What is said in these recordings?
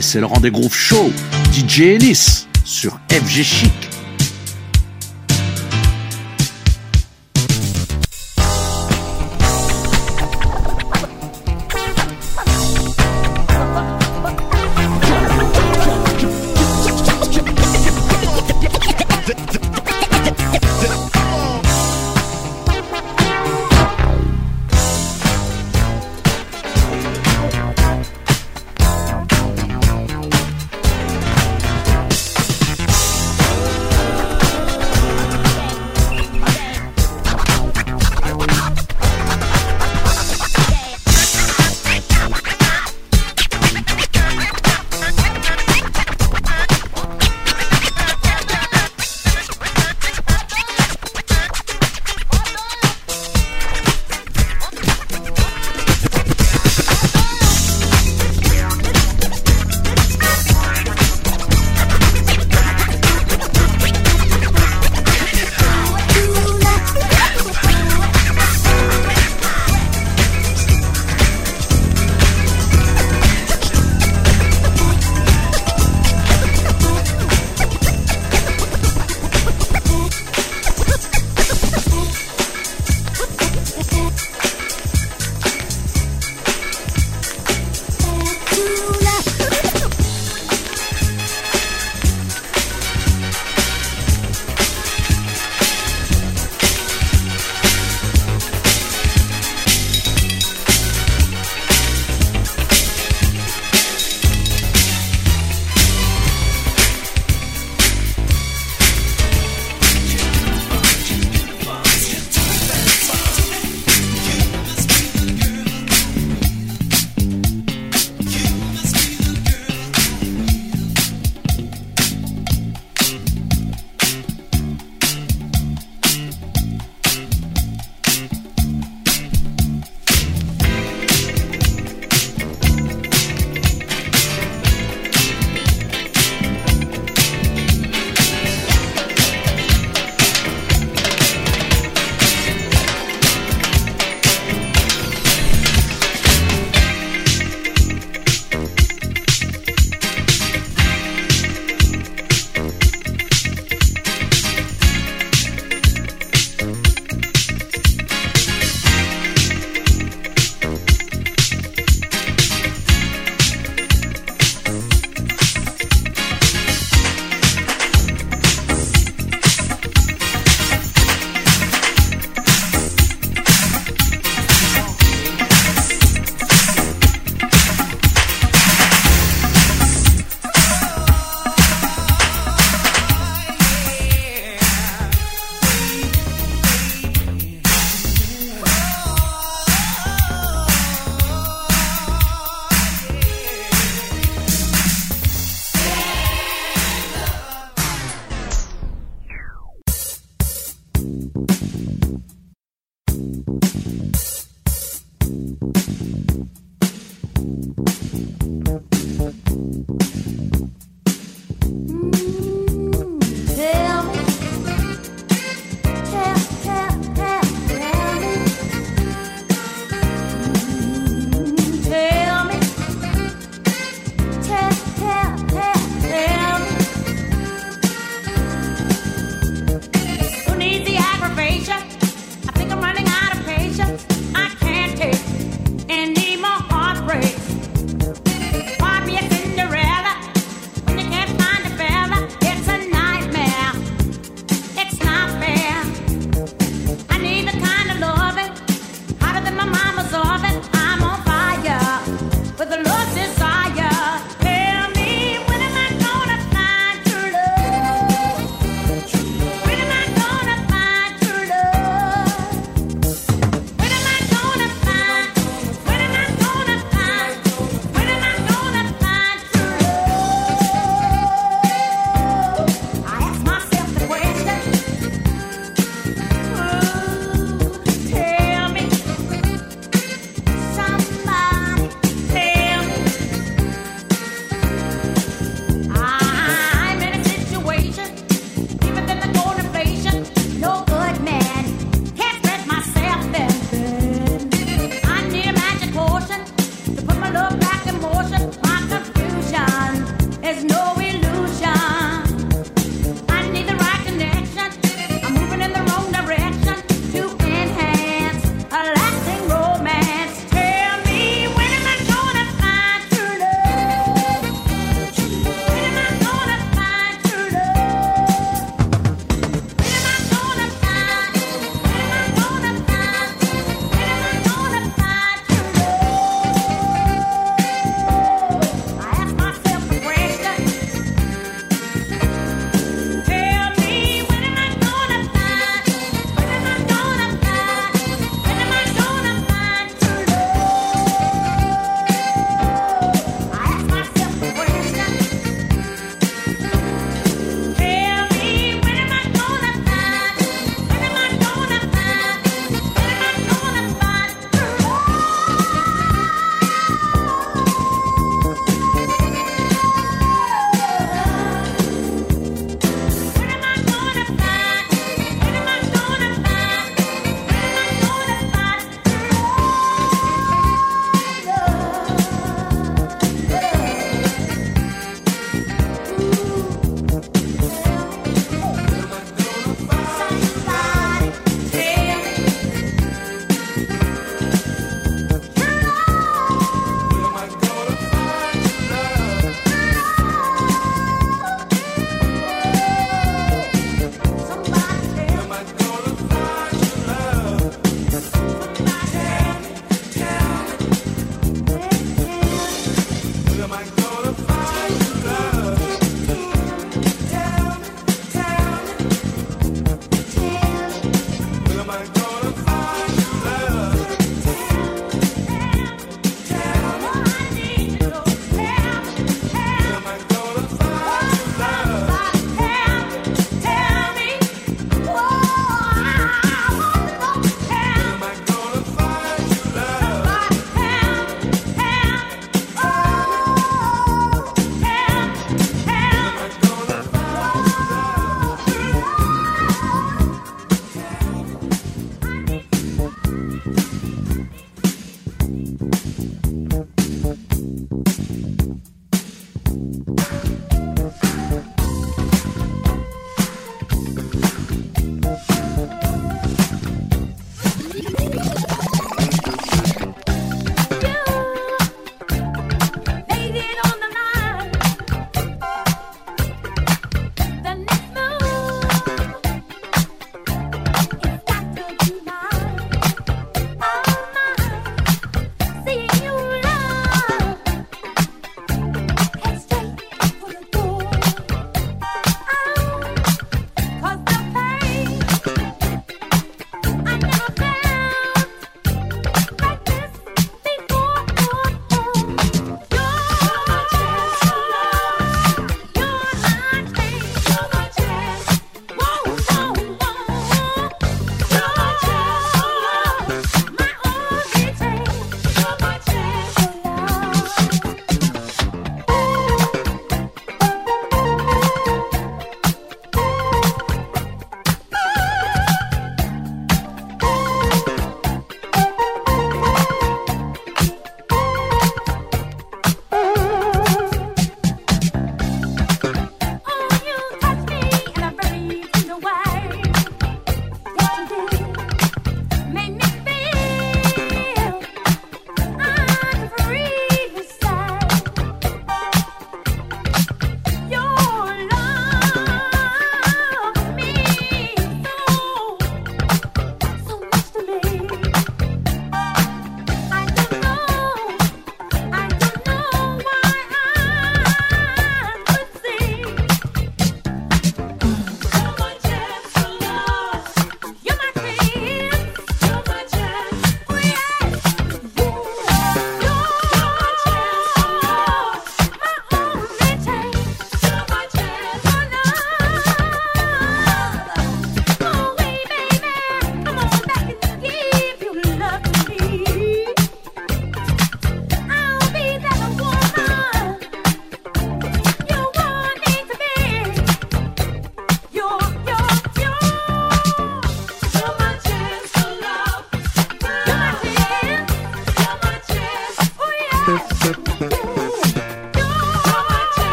C'est le rendez-vous show. DJ Ennis sur FG Chic.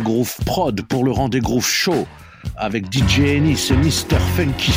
Rendez-vous prod pour le rendez-vous show avec DJ Ennis et Mr. Funky.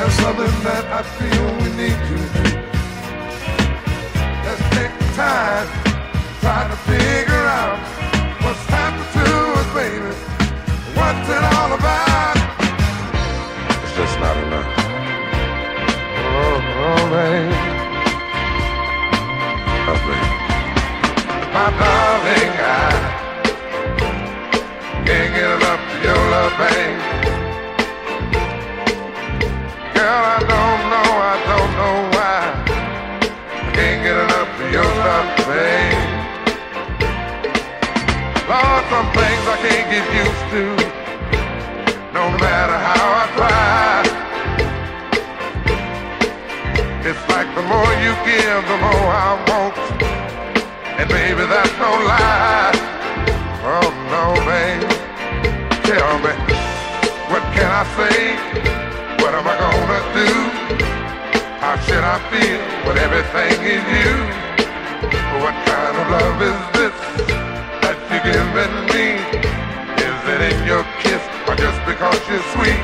There's something that I feel we need to do. Let's take the time, try to figure out what's happened to us, baby. What's it all about? It's just not enough. Uh-huh, oh, oh baby. Oh, baby. My darling, I can't get enough of your love, baby. Girl, I don't know, I don't know why. I can't get enough of your love, babe. Lord, some things I can't get used to. No matter how I try. It's like the more you give, the more I want. And baby, that's no lie. Oh no, babe. Tell me, what can I say? gonna do? How should I feel when everything is you? What kind of love is this that you're giving me? Is it in your kiss or just because you're sweet?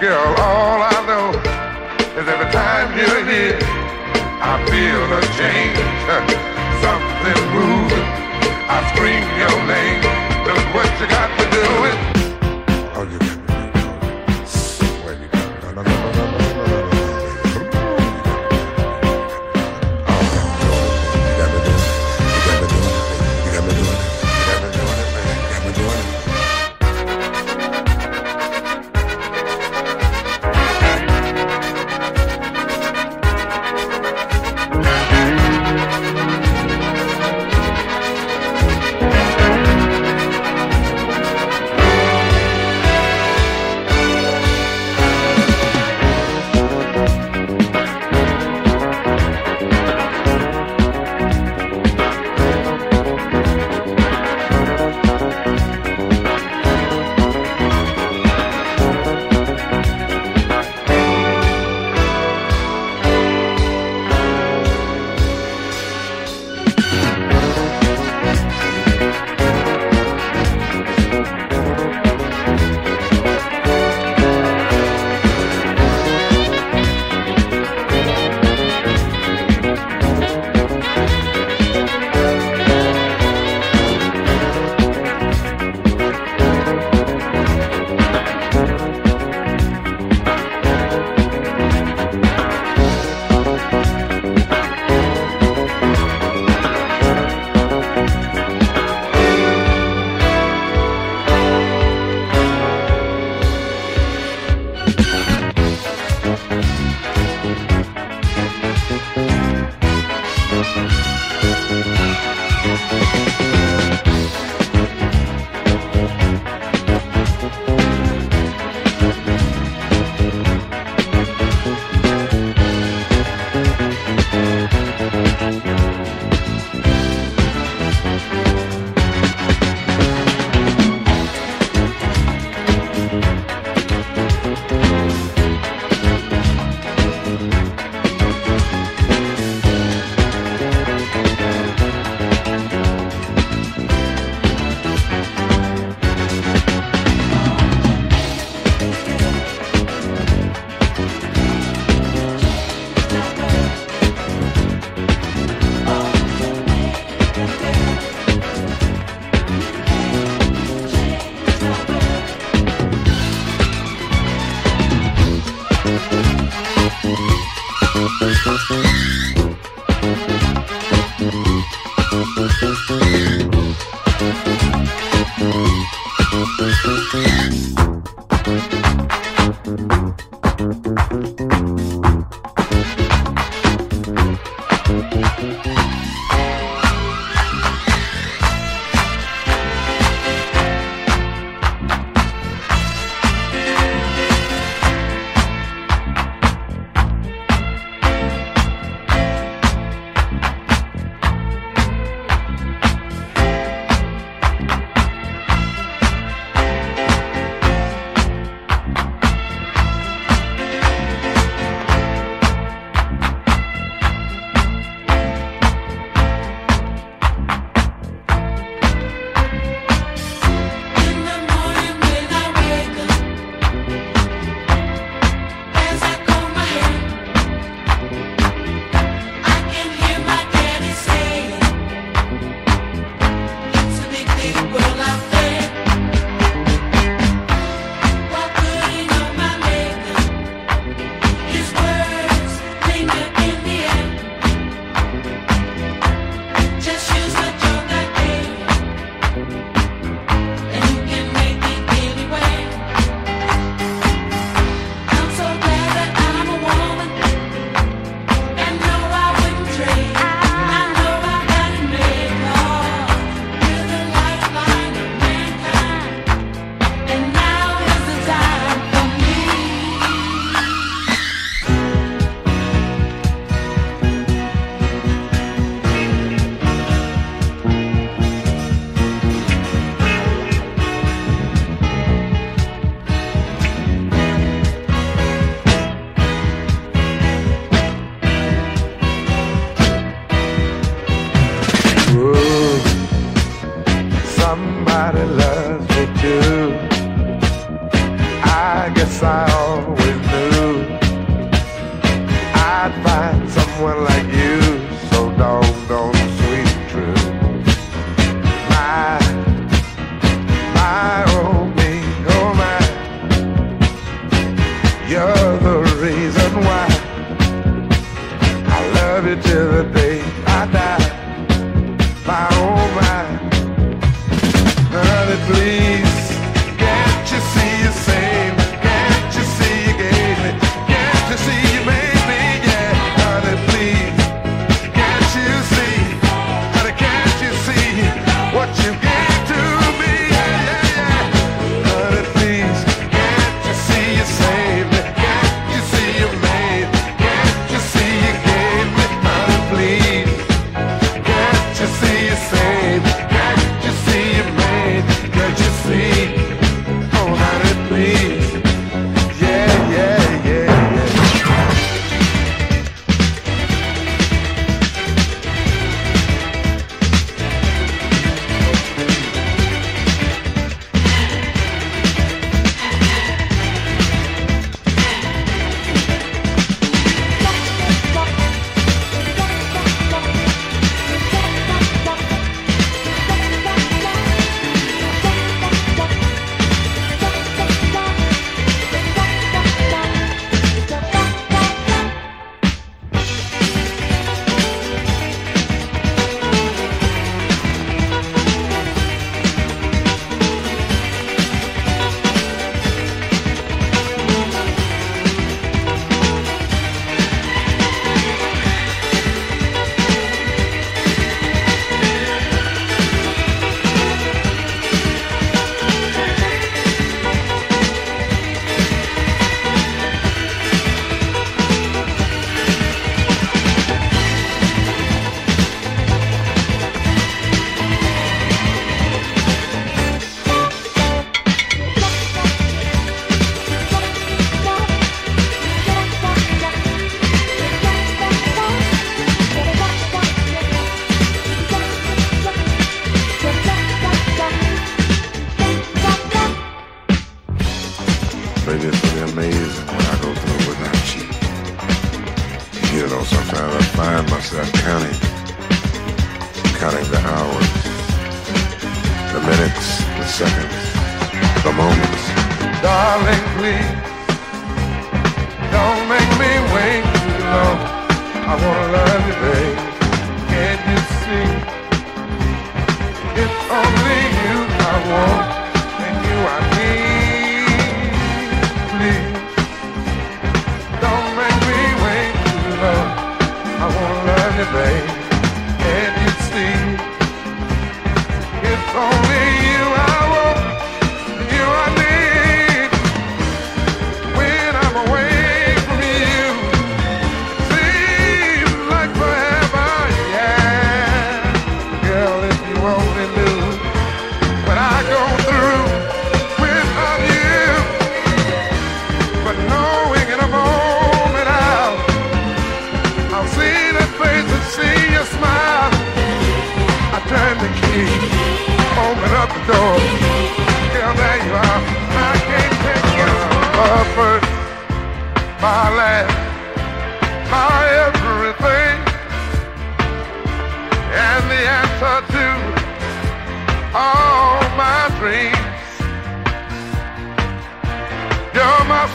Girl, all I know is every time you're here, I feel a change, something moving. I scream your name, look what you got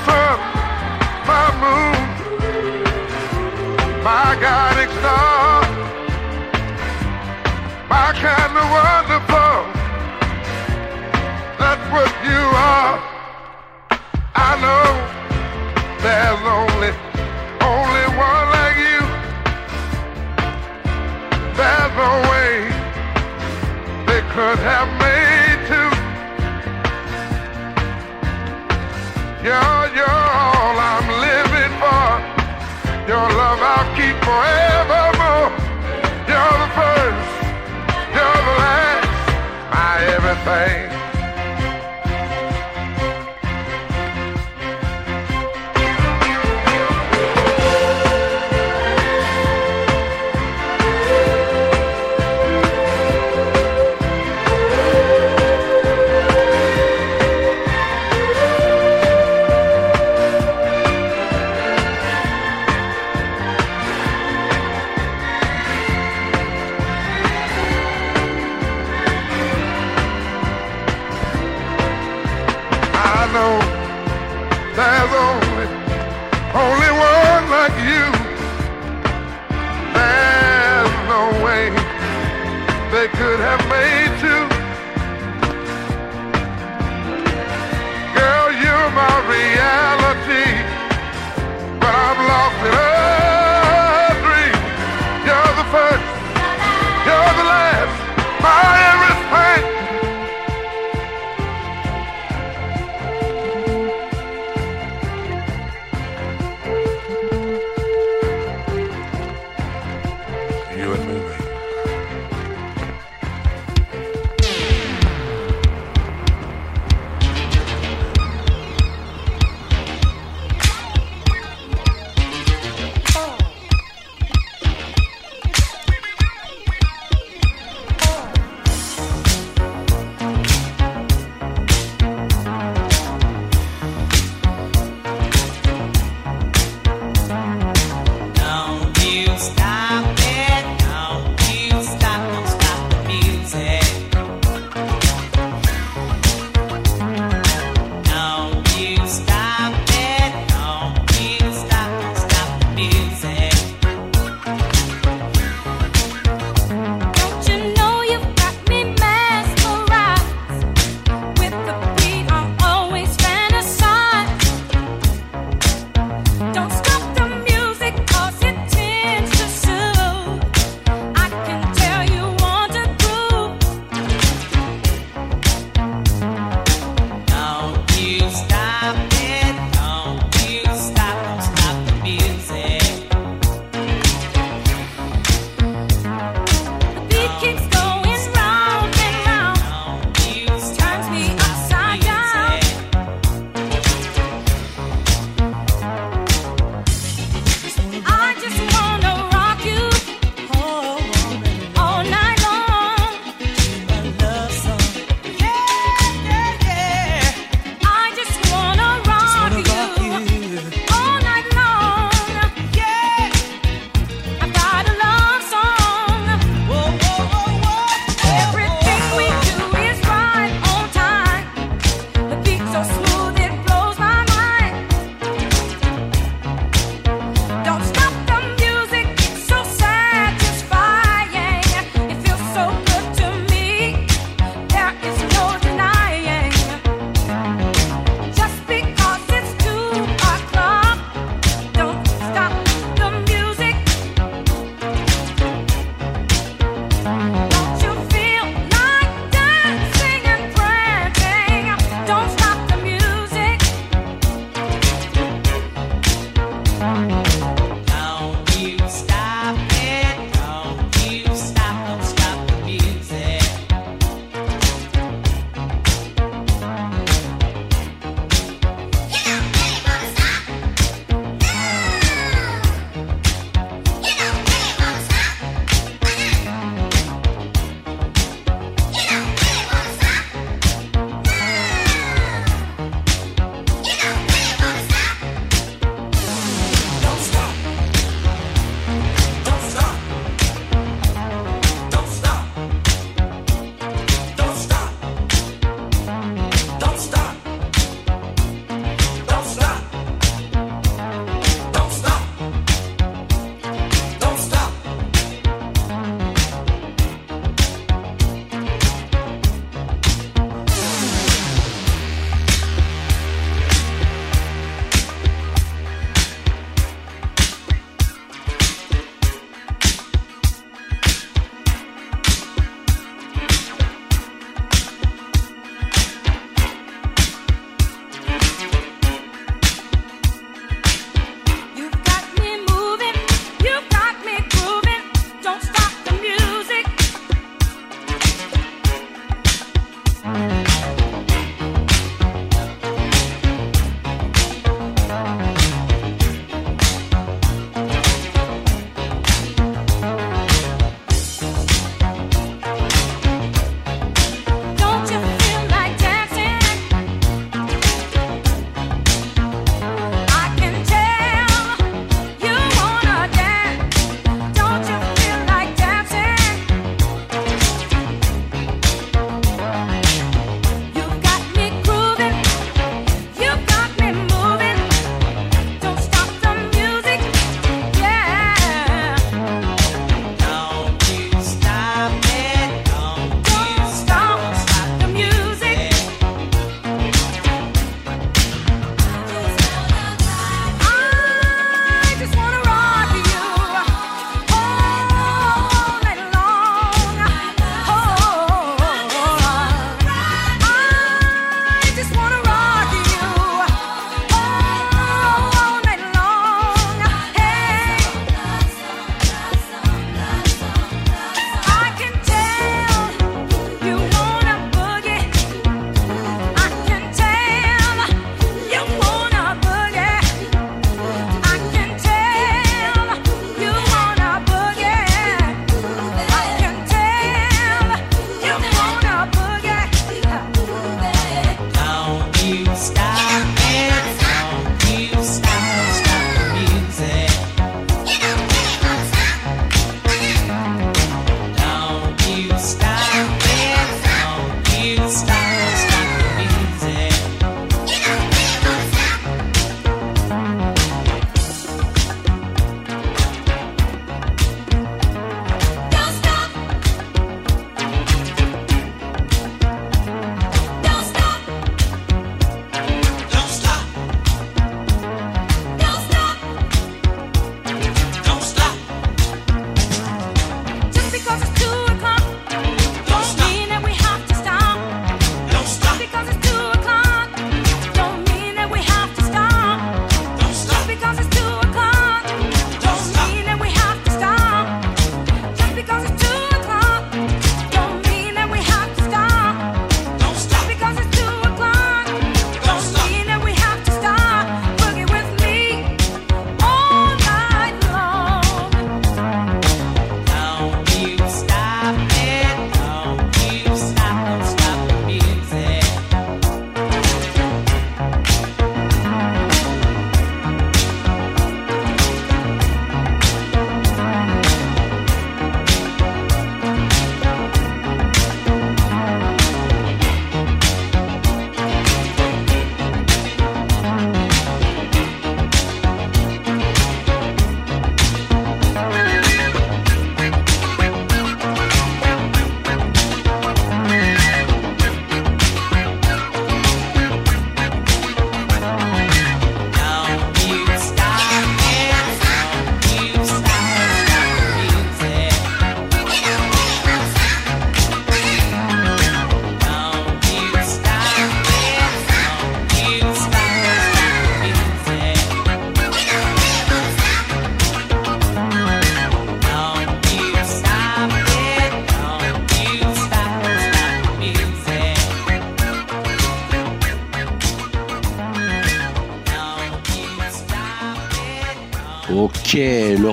Sun, my moon, my guiding star, my kind of wonderful. That's what you are. I know there's only, only one like you. There's no way they could have made You're, you're all I'm living for. Your love I'll keep forevermore. You're the first, you're the last, my everything.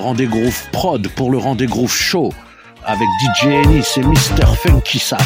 Le rendez-vous prod pour le rendez-vous show avec DJ Ennis et Mr. Funky Sam.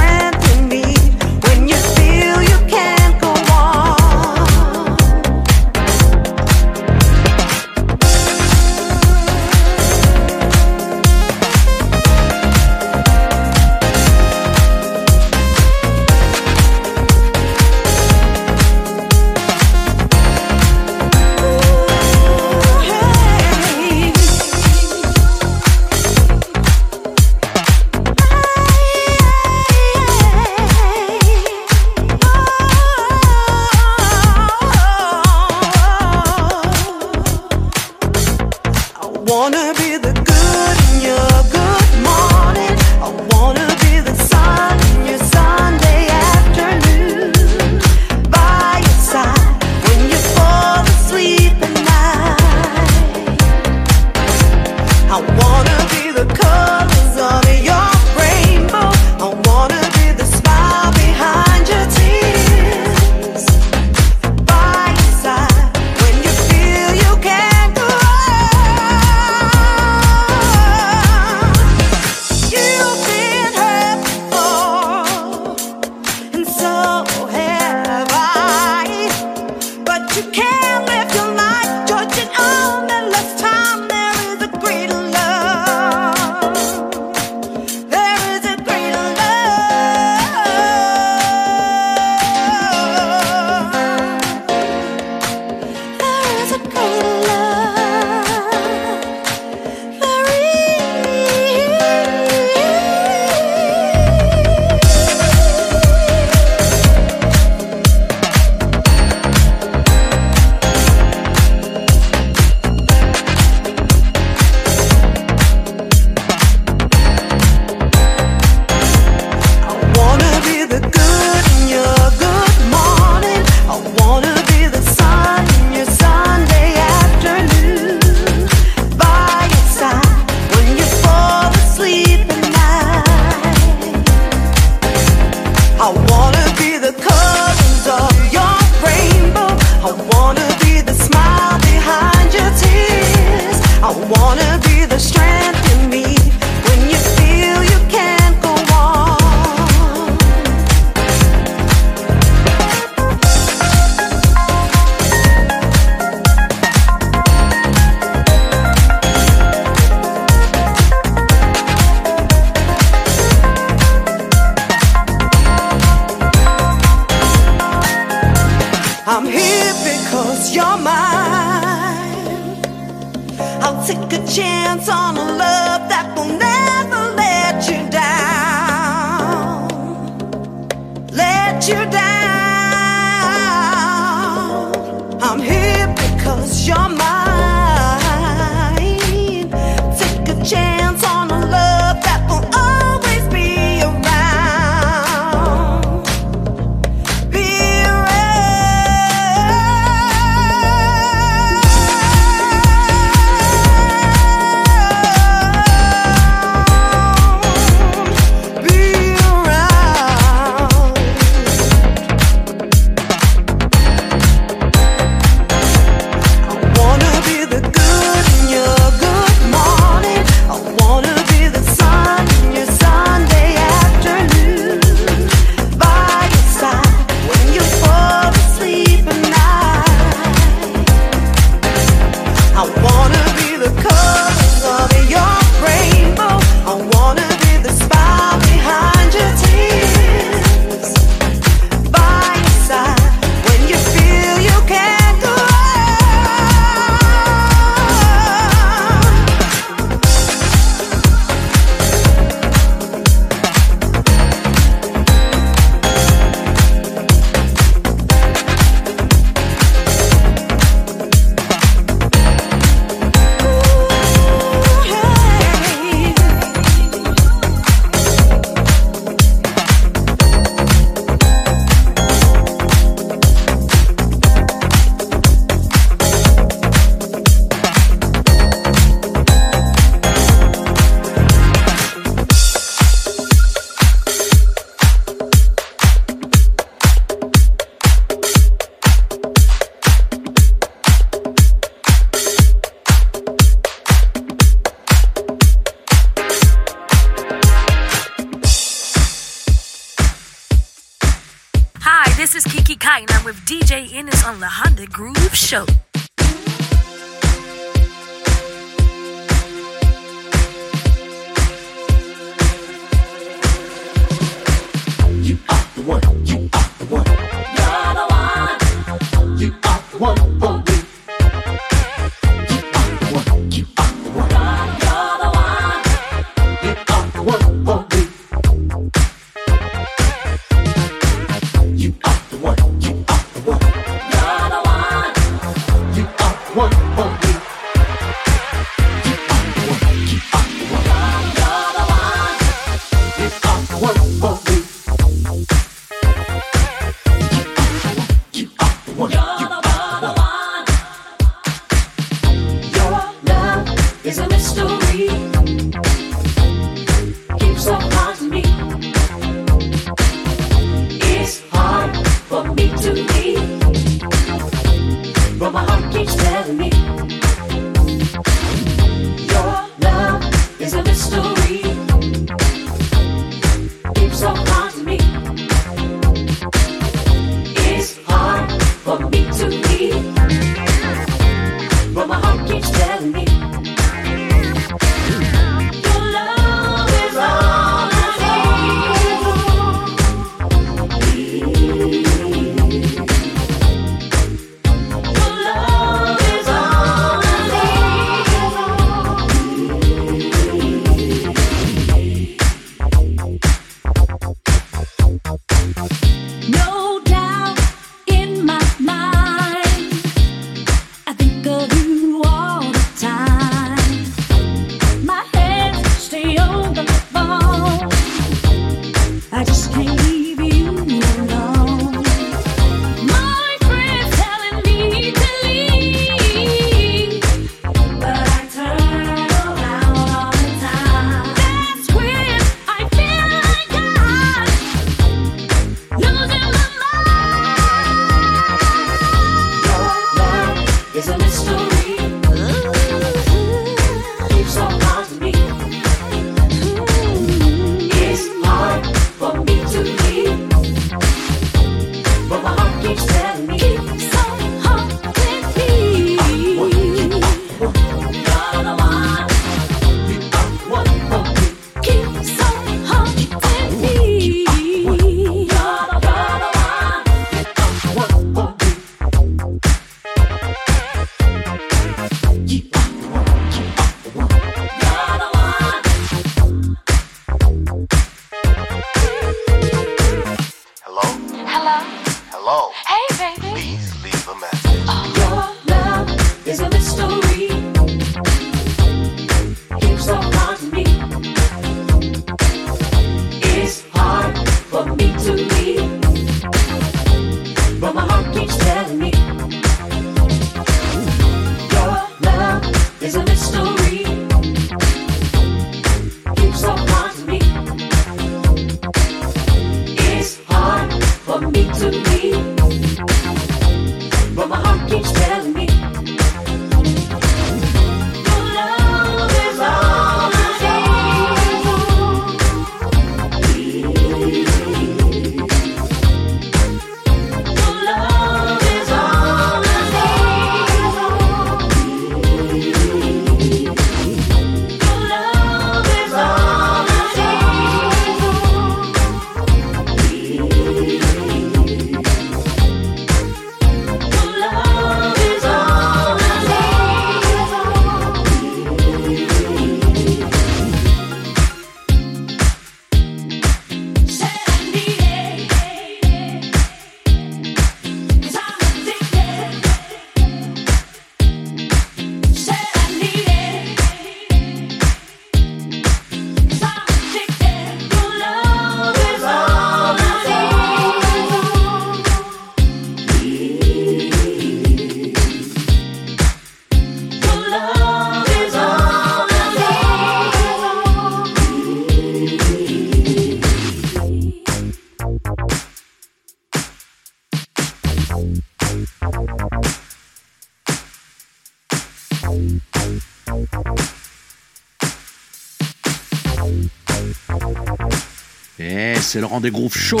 c'est le rendez-vous show,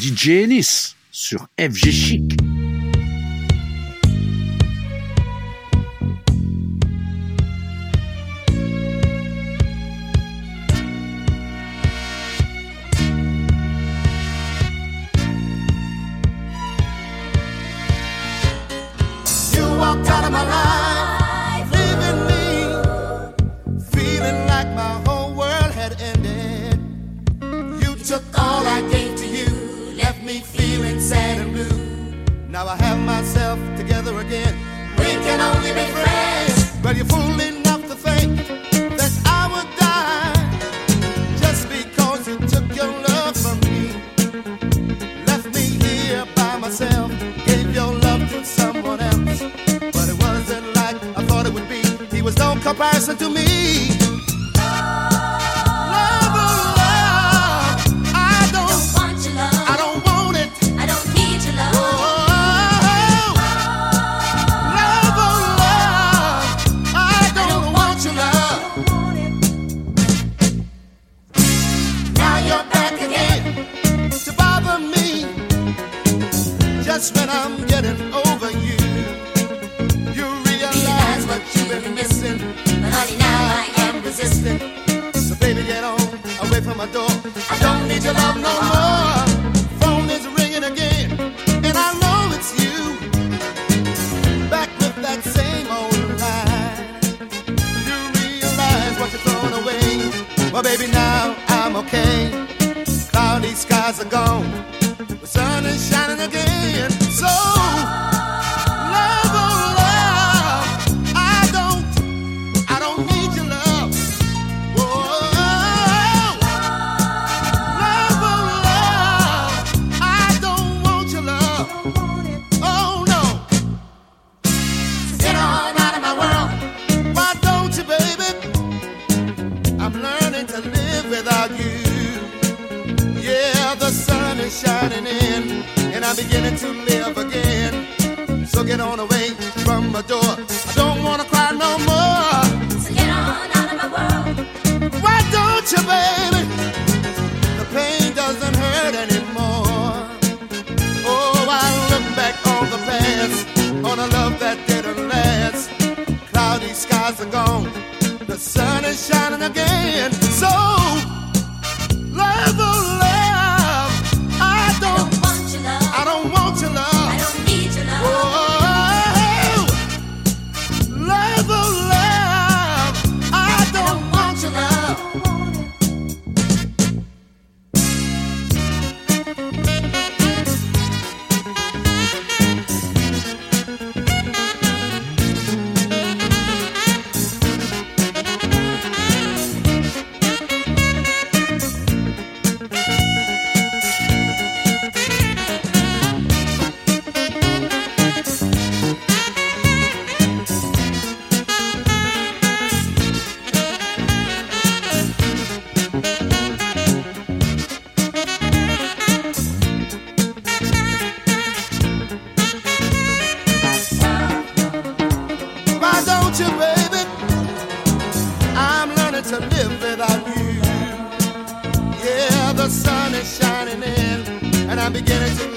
DJ Ennis sur FG Chic. Oh, baby, now I'm okay. Cloudy skies are gone, the sun is shining again. So again. So beginning to